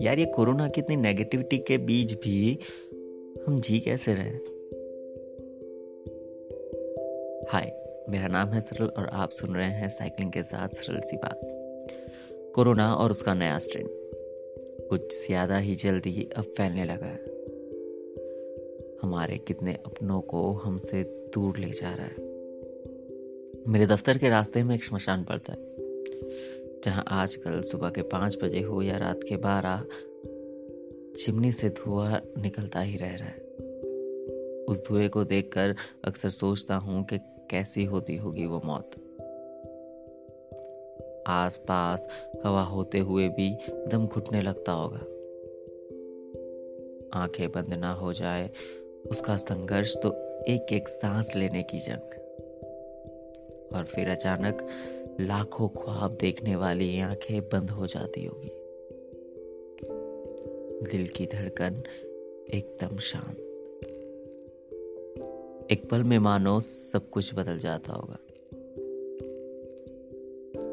यार, ये कोरोना की इतनी नेगेटिविटी के बीच भी हम जी कैसे रहे हाय मेरा नाम है सरल और आप सुन रहे हैं साइकिलिंग के साथ सरल सी बात। कोरोना और उसका नया स्ट्रेन कुछ ज़्यादा ही जल्दी अब फैलने लगा है। हमारे कितने अपनों को हमसे दूर ले जा रहा है। मेरे दफ्तर के रास्ते में एक शमशान पड़ता है। जहाँ आजकल सुबह के पाँच बजे हो या रात के बारह, चिमनी से धुआँ निकलता ही रह रहा है। उस धुएँ को देखकर अक्सर सोचता हूँ कि कैसी होती होगी वो मौत। आस पास हवा होते हुए भी दम घुटने लगता होगा। आँखें बंद ना हो जाए, उसका संघर्ष तो एक एक सांस लेने की जंग। और फिर अचानक लाखों ख्वाब देखने वाली आँखें बंद हो जाती होगी। दिल की धड़कन एकदम शांत। एक पल में मानो सब कुछ बदल जाता होगा।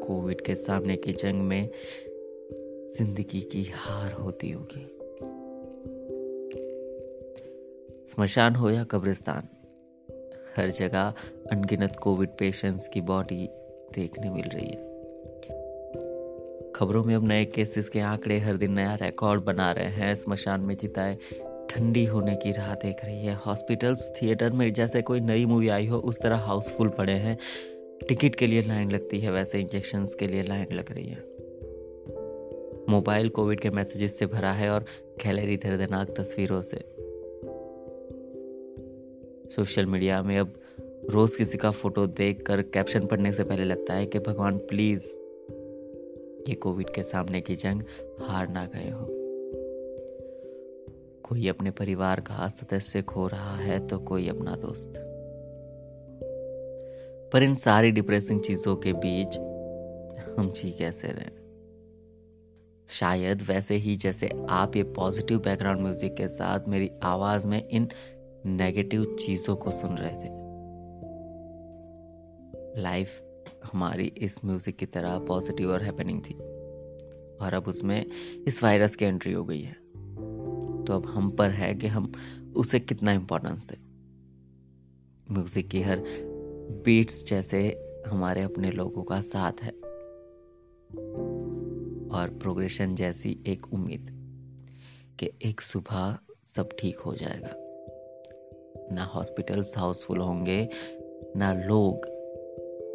कोविड के सामने की जंग में ज़िंदगी की हार होती होगी। स्मशान हो या कब्रिस्तान, हर जगह अनगिनत कोविड पेशेंट्स की बॉडी देखने मिल रही है। खबरों में अब नए केसेस के आंकड़े हर दिन नया रिकॉर्ड बना रहे हैं। स्मशान में चिताएँ ठंडी होने की राह देख रही है। हॉस्पिटल्स थिएटर में जैसे कोई नई मूवी आई हो, उस तरह हाउसफुल पड़े हैं। टिकट के लिए लाइन लगती है, वैसे इंजेक्शन के लिए लाइन लग रही है। मोबाइल कोविड के मैसेजेस से भरा है और गैलरी दर्दनाक तस्वीरों से। सोशल मीडिया में अब रोज किसी का फ़ोटो देख कर कैप्शन पढ़ने से पहले लगता है कि भगवान प्लीज़ ये कोविड के सामने की जंग हार ना गए हो। कोई अपने परिवार का सदस्य खो रहा है तो कोई अपना दोस्त। पर इन सारी डिप्रेसिंग चीज़ों के बीच हम जी कैसे रहे? शायद वैसे ही जैसे आप ये पॉजिटिव बैकग्राउंड म्यूज़िक के साथ मेरी आवाज़ में इन नेगेटिव चीज़ों को सुन रहे थे। लाइफ हमारी इस म्यूज़िक की तरह पॉजिटिव और हैपनिंग थी। और अब उसमें इस वायरस की एंट्री हो गई है। तो अब हम पर है कि हम उसे कितना इंपॉर्टेंस दें। म्यूज़िक की हर बीट्स जैसे हमारे अपने लोगों का साथ है। और प्रोग्रेशन जैसी एक उम्मीद कि एक सुबह सब ठीक हो जाएगा। ना हॉस्पिटल्स हाउसफुल होंगे, ना लोग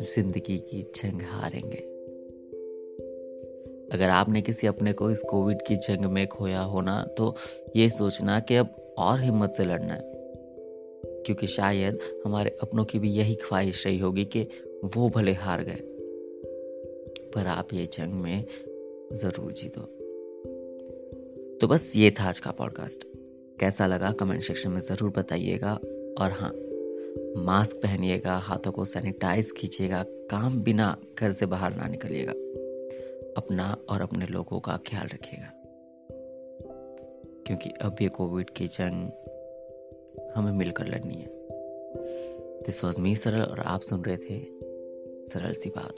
ज़िंदगी की जंग हारेंगे। अगर आपने किसी अपने को इस कोविड की जंग में खोया होना तो ये सोचना कि अब और हिम्मत से लड़ना है। क्योंकि शायद हमारे अपनों की भी यही ख्वाहिश रही होगी कि वो भले हार गए। पर आप ये जंग में ज़रूर जीतो। तो बस ये था आज का पॉडकास्ट। कैसा लगा कमेंट सेक्शन में ज़रूर बताइएगा। और हाँ मास्क पहनिएगा, हाथों को सैनिटाइज कीजिएगा, काम बिना घर से बाहर ना निकलिएगा। अपना और अपने लोगों का ख्याल रखिएगा। क्योंकि अब ये कोविड की जंग हमें मिलकर लड़नी है। दिस वॉज़ मी सरल, और आप सुन रहे थे सरल सी बात।